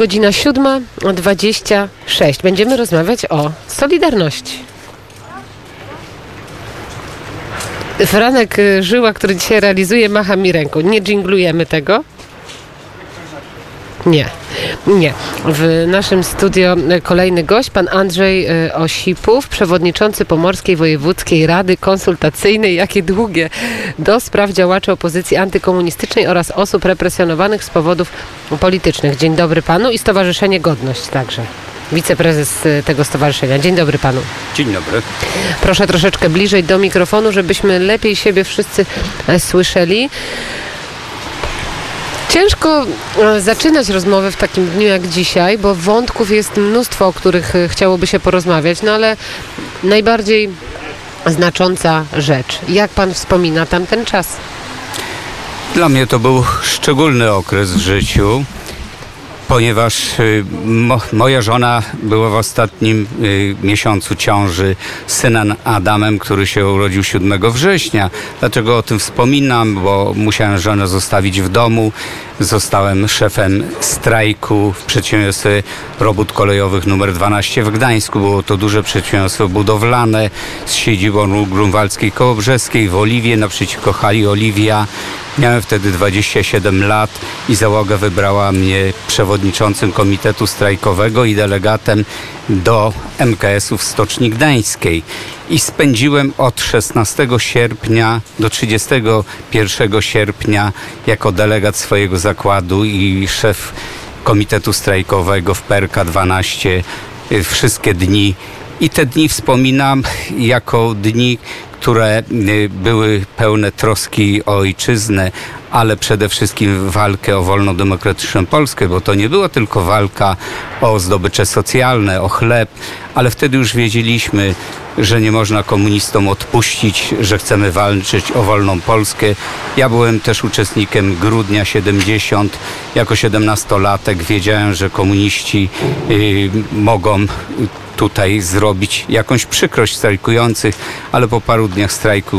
Godzina 7.26. Będziemy rozmawiać o Solidarności. Franek Żyła, który dzisiaj realizuje, macha mi ręką. Nie dżinglujemy tego? Nie, nie. W naszym studio y, kolejny gość, pan Andrzej y, Osipów, przewodniczący Pomorskiej Wojewódzkiej Rady Konsultacyjnej, jakie długie, do spraw działaczy opozycji antykomunistycznej oraz osób represjonowanych z powodów politycznych. Dzień dobry panu i Stowarzyszenie Godność także. Wiceprezes y, tego stowarzyszenia. Dzień dobry panu. Dzień dobry. Proszę troszeczkę bliżej do mikrofonu, żebyśmy lepiej siebie wszyscy e, słyszeli. Ciężko e, zaczynać rozmowę w takim dniu jak dzisiaj, bo wątków jest mnóstwo, o których e, chciałoby się porozmawiać, no ale najbardziej znacząca rzecz. Jak pan wspomina tamten czas? Dla mnie to był szczególny okres w życiu, ponieważ y, mo, moja żona była w ostatnim y, miesiącu ciąży synem Adamem, który się urodził 7 września. Dlaczego o tym wspominam? Bo musiałem żonę zostawić w domu. Zostałem szefem strajku w przedsiębiorstwie robót kolejowych numer 12 w Gdańsku. Było to duże przedsiębiorstwo budowlane z siedzibą Grunwaldzkiej Kołobrzeskiej w Oliwie naprzeciwko hali Oliwia. Miałem wtedy 27 lat i załoga wybrała mnie przewodniczącym komitetu strajkowego i delegatem do MKS-u w Stoczni Gdańskiej. I spędziłem od 16 sierpnia do 31 sierpnia jako delegat swojego zakładu i szef komitetu strajkowego w PRK 12 y, wszystkie dni. I te dni wspominam jako dni, które y, były pełne troski o ojczyznę, ale przede wszystkim walkę o wolną demokratyczną Polskę, bo to nie była tylko walka o zdobycze socjalne, o chleb, ale wtedy już wiedzieliśmy, że nie można komunistom odpuścić, że chcemy walczyć o wolną Polskę. Ja byłem też uczestnikiem grudnia 70. Jako 17-latek wiedziałem, że komuniści y, mogą tutaj zrobić jakąś przykrość strajkujących, ale po paru dniach strajku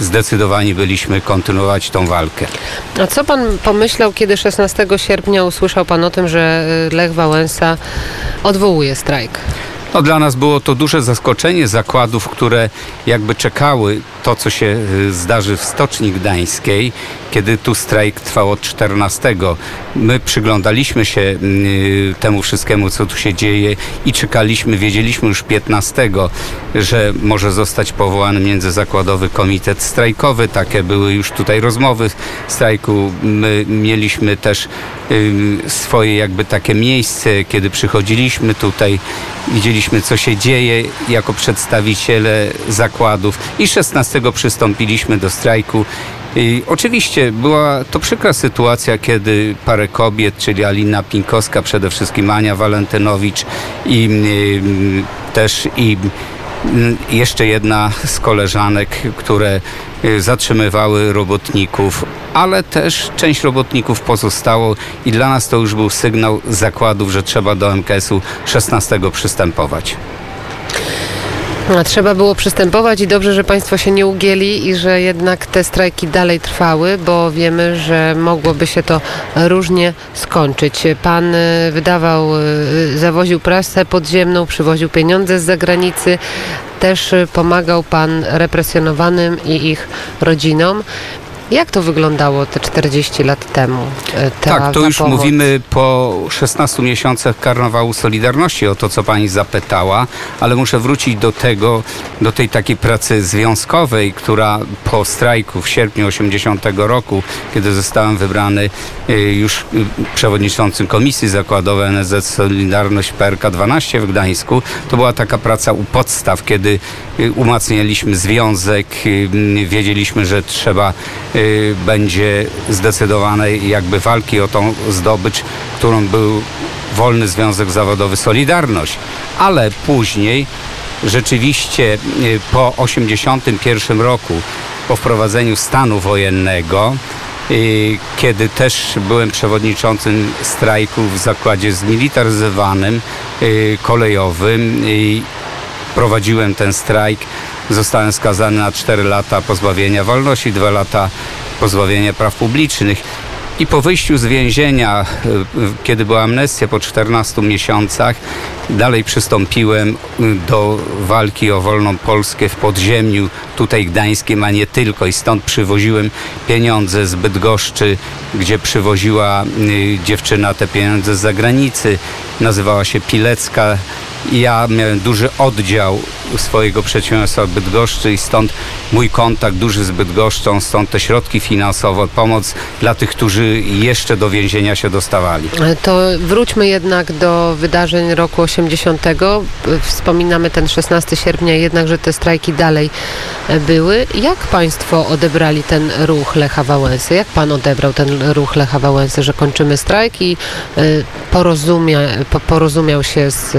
zdecydowani byliśmy kontynuować tą walkę. A co pan pomyślał, kiedy 16 sierpnia usłyszał pan o tym, że y, Lech Wałęsa odwołuje strajk? No, dla nas było to duże zaskoczenie zakładów, które jakby czekały to, co się y, zdarzy w Stoczni Gdańskiej, kiedy tu strajk trwał od 14. My przyglądaliśmy się y, temu wszystkiemu, co tu się dzieje i czekaliśmy, wiedzieliśmy już 15, że może zostać powołany międzyzakładowy komitet strajkowy. Takie były już tutaj rozmowy strajku. My mieliśmy też swoje jakby takie miejsce, kiedy przychodziliśmy tutaj, widzieliśmy, co się dzieje jako przedstawiciele zakładów i 16 przystąpiliśmy do strajku. I oczywiście była to przykra sytuacja, kiedy parę kobiet, czyli Alina Pinkowska, przede wszystkim Ania Walentynowicz i y, też i y, jeszcze jedna z koleżanek, które y, zatrzymywały robotników, ale też część robotników pozostało i dla nas to już był sygnał zakładów, że trzeba do MKS-u 16 przystępować. Trzeba było przystępować i dobrze, że Państwo się nie ugięli i że jednak te strajki dalej trwały, bo wiemy, że mogłoby się to różnie skończyć. Pan y, wydawał, y, zawoził prasę podziemną, przywoził pieniądze z zagranicy, też y, pomagał Pan represjonowanym i ich rodzinom. Jak to wyglądało te 40 lat temu? Ta, tak, to już pomoc? mówimy po 16 miesiącach karnawału Solidarności o to, co pani zapytała, ale muszę wrócić do tego, do tej takiej pracy związkowej, która po strajku w sierpniu 80 roku, kiedy zostałem wybrany y, już y, przewodniczącym Komisji Zakładowej NSZ Solidarność PRK 12 w Gdańsku, to była taka praca u podstaw, kiedy umacnialiśmy związek, wiedzieliśmy, że trzeba będzie zdecydowanej jakby walki o tą zdobycz, którą był Wolny Związek Zawodowy Solidarność. Ale później rzeczywiście y, po 81 roku, po wprowadzeniu stanu wojennego, y, kiedy też byłem przewodniczącym strajku w zakładzie zmilitaryzowanym, y, kolejowym, y, prowadziłem ten strajk. Zostałem skazany na 4 lata pozbawienia wolności, 2 lata pozbawienia praw publicznych. I po wyjściu z więzienia, y, kiedy była amnestia po 14 miesiącach, dalej przystąpiłem y, do walki o wolną Polskę w podziemiu, tutaj gdańskim, a nie tylko. I stąd przywoziłem pieniądze z Bydgoszczy, gdzie przywoziła y, dziewczyna te pieniądze z zagranicy. Nazywała się Pilecka. Ja miałem duży oddział swojego przedsiębiorstwa Bydgoszczy i stąd mój kontakt duży z Bydgoszczą, stąd te środki finansowe, pomoc dla tych, którzy jeszcze do więzienia się dostawali. To wróćmy jednak do wydarzeń roku 80. Wspominamy ten 16 sierpnia, jednakże te strajki dalej były. Jak Państwo odebrali ten ruch Lecha Wałęsy? Jak Pan odebrał ten ruch Lecha Wałęsy, że kończymy strajk i e, porozumia, po, porozumiał się z,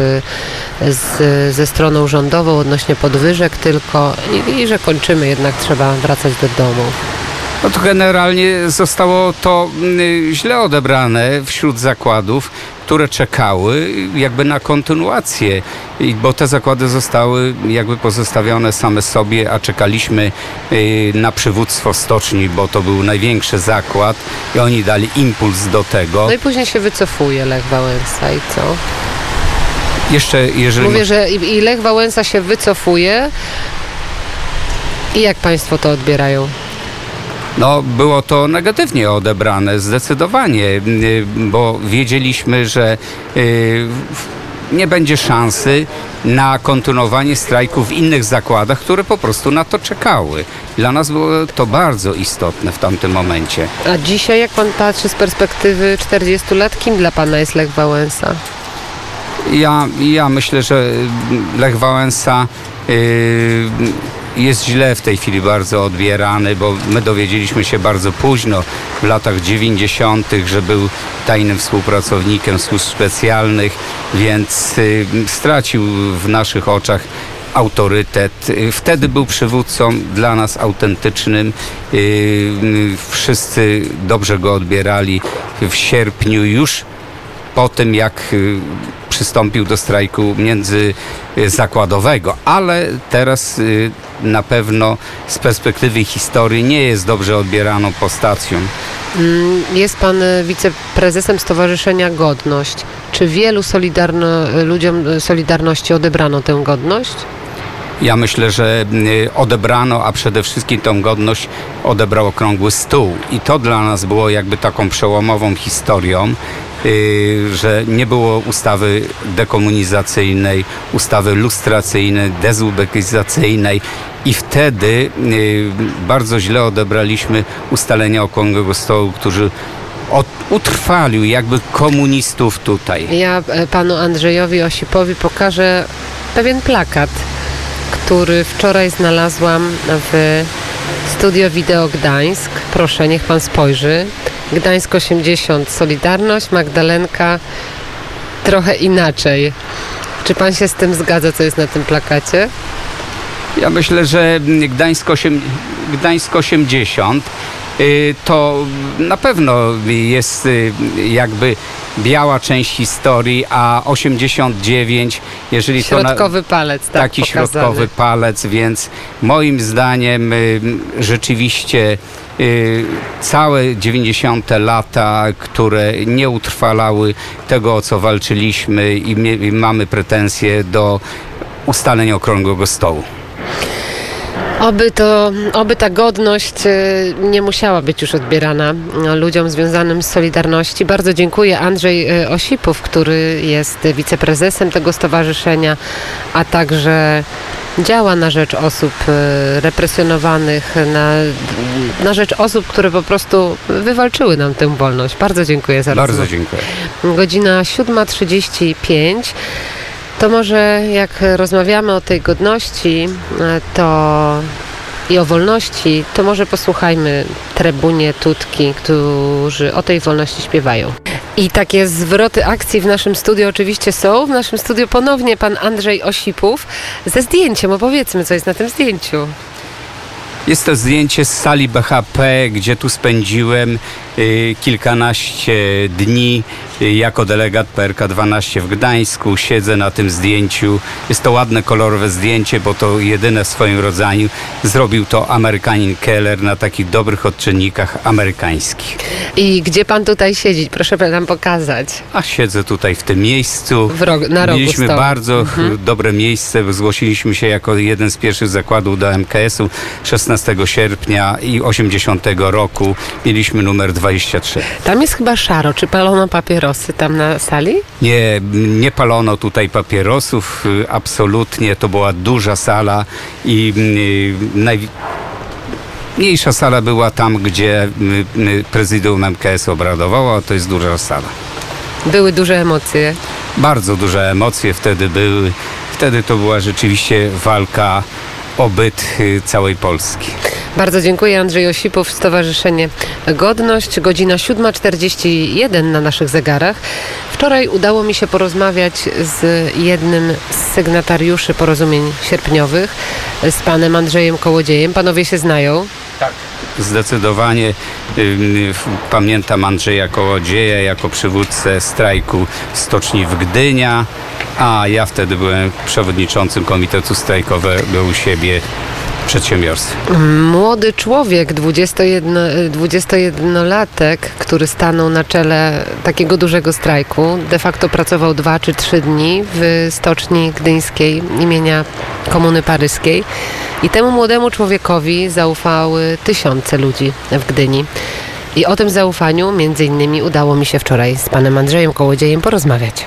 z, ze stroną rządową odnośnie podwyżek tylko i, i że kończymy, jednak trzeba wracać do domu? No to generalnie zostało to mm, źle odebrane wśród zakładów, które czekały jakby na kontynuację, bo te zakłady zostały jakby pozostawione same sobie, a czekaliśmy y, na przywództwo stoczni, bo to był największy zakład i oni dali impuls do tego. No i później się wycofuje Lech Wałęsa i co? Jeszcze jeżeli... Mówię, że i Lech Wałęsa się wycofuje. I jak Państwo to odbierają? No, było to negatywnie odebrane, zdecydowanie, y, bo wiedzieliśmy, że y, nie będzie szansy na kontynuowanie strajku w innych zakładach, które po prostu na to czekały. Dla nas było to bardzo istotne w tamtym momencie. A dzisiaj, jak Pan patrzy z perspektywy 40 lat, kim dla Pana jest Lech Wałęsa? Ja, ja myślę, że Lech Wałęsa y, jest źle w tej chwili bardzo odbierany, bo my dowiedzieliśmy się bardzo późno, w latach 90., że był tajnym współpracownikiem służb specjalnych, więc y, stracił w naszych oczach autorytet. Wtedy był przywódcą dla nas autentycznym. Y, Wszyscy dobrze go odbierali. W sierpniu już po tym, jak przystąpił do strajku międzyzakładowego, ale teraz y, na pewno z perspektywy historii nie jest dobrze odbieraną postacją. Mm, Jest Pan e, wiceprezesem Stowarzyszenia Godność. Czy wielu solidarno, ludziom e, Solidarności odebrano tę godność? Ja myślę, że y, odebrano, a przede wszystkim tą godność odebrał okrągły stół. I to dla nas było jakby taką przełomową historią, y, że nie było ustawy dekomunizacyjnej, ustawy lustracyjnej, dezubekizacyjnej. I wtedy y, bardzo źle odebraliśmy ustalenia okrągłego stołu, którzy utrwalił jakby komunistów tutaj. Ja e, Panu Andrzejowi Osipowi pokażę pewien plakat, który wczoraj znalazłam w Studio Wideo Gdańsk. Proszę, niech Pan spojrzy. Gdańsk 80, Solidarność, Magdalenka trochę inaczej. Czy Pan się z tym zgadza, co jest na tym plakacie? Ja myślę, że Gdańsk, 8, Gdańsk 80 y, to na pewno jest y, jakby biała część historii, a 89, jeżeli to na, Środkowy palec, tak taki pokazany. środkowy palec, więc moim zdaniem y, rzeczywiście y, całe 90 lata, które nie utrwalały tego, o co walczyliśmy i, mamy pretensje do ustalenia okrągłego stołu. Oby, to, oby ta godność e, nie musiała być już odbierana e, ludziom związanym z Solidarności. Bardzo dziękuję Andrzej e, Osipów, który jest wiceprezesem tego stowarzyszenia, a także działa na rzecz osób e, represjonowanych, na, na rzecz osób, które po prostu wywalczyły nam tę wolność. Bardzo dziękuję za Bardzo rozmowę. dziękuję. Godzina 7.35. To może jak rozmawiamy o tej godności e, to i o wolności, to może posłuchajmy Trebunie Tutki, którzy o tej wolności śpiewają. I takie zwroty akcji w naszym studiu oczywiście są. W naszym studiu ponownie pan Andrzej Osipów ze zdjęciem. Opowiedzmy, co jest na tym zdjęciu. Jest to zdjęcie z sali BHP, gdzie tu spędziłem y, kilkanaście dni y, jako delegat PRK 12 w Gdańsku. Siedzę na tym zdjęciu. Jest to ładne, kolorowe zdjęcie, bo to jedyne w swoim rodzaju. Zrobił to Amerykanin Keller na takich dobrych odczynnikach amerykańskich. I gdzie pan tutaj siedzi? Proszę nam pokazać. A siedzę tutaj w tym miejscu. W rog- na rogu Mieliśmy stołu. bardzo ch- dobre miejsce. Zgłosiliśmy się jako jeden z pierwszych zakładów do MKS-u 16 sierpnia i 80 roku. Mieliśmy numer 23. Tam jest chyba szaro. Czy palono papierosy tam na sali? Nie, nie palono tutaj papierosów, absolutnie. To była duża sala i y, naj... Mniejsza sala była tam, gdzie y, y, prezydium MKS obradowało, to jest duża sala. Były duże emocje. Bardzo duże emocje wtedy były. Wtedy to była rzeczywiście walka o byt y, całej Polski. Bardzo dziękuję. Andrzej Osipow, Stowarzyszenie Godność. Godzina 7.41 na naszych zegarach. Wczoraj udało mi się porozmawiać z jednym z sygnatariuszy porozumień sierpniowych, z panem Andrzejem Kołodziejem. Panowie się znają. Tak. Zdecydowanie pamiętam Andrzeja Kołodzieja jako przywódcę strajku stoczni w Gdynia, a ja wtedy byłem przewodniczącym Komitetu Strajkowego u siebie przedsiębiorstwa. Młody człowiek, 21, 21-latek, który stanął na czele takiego dużego strajku, de facto pracował dwa czy trzy dni w stoczni gdyńskiej imienia Komuny Paryskiej i temu młodemu człowiekowi zaufały tysiące ludzi w Gdyni. I o tym zaufaniu między innymi udało mi się wczoraj z panem Andrzejem Kołodziejem porozmawiać.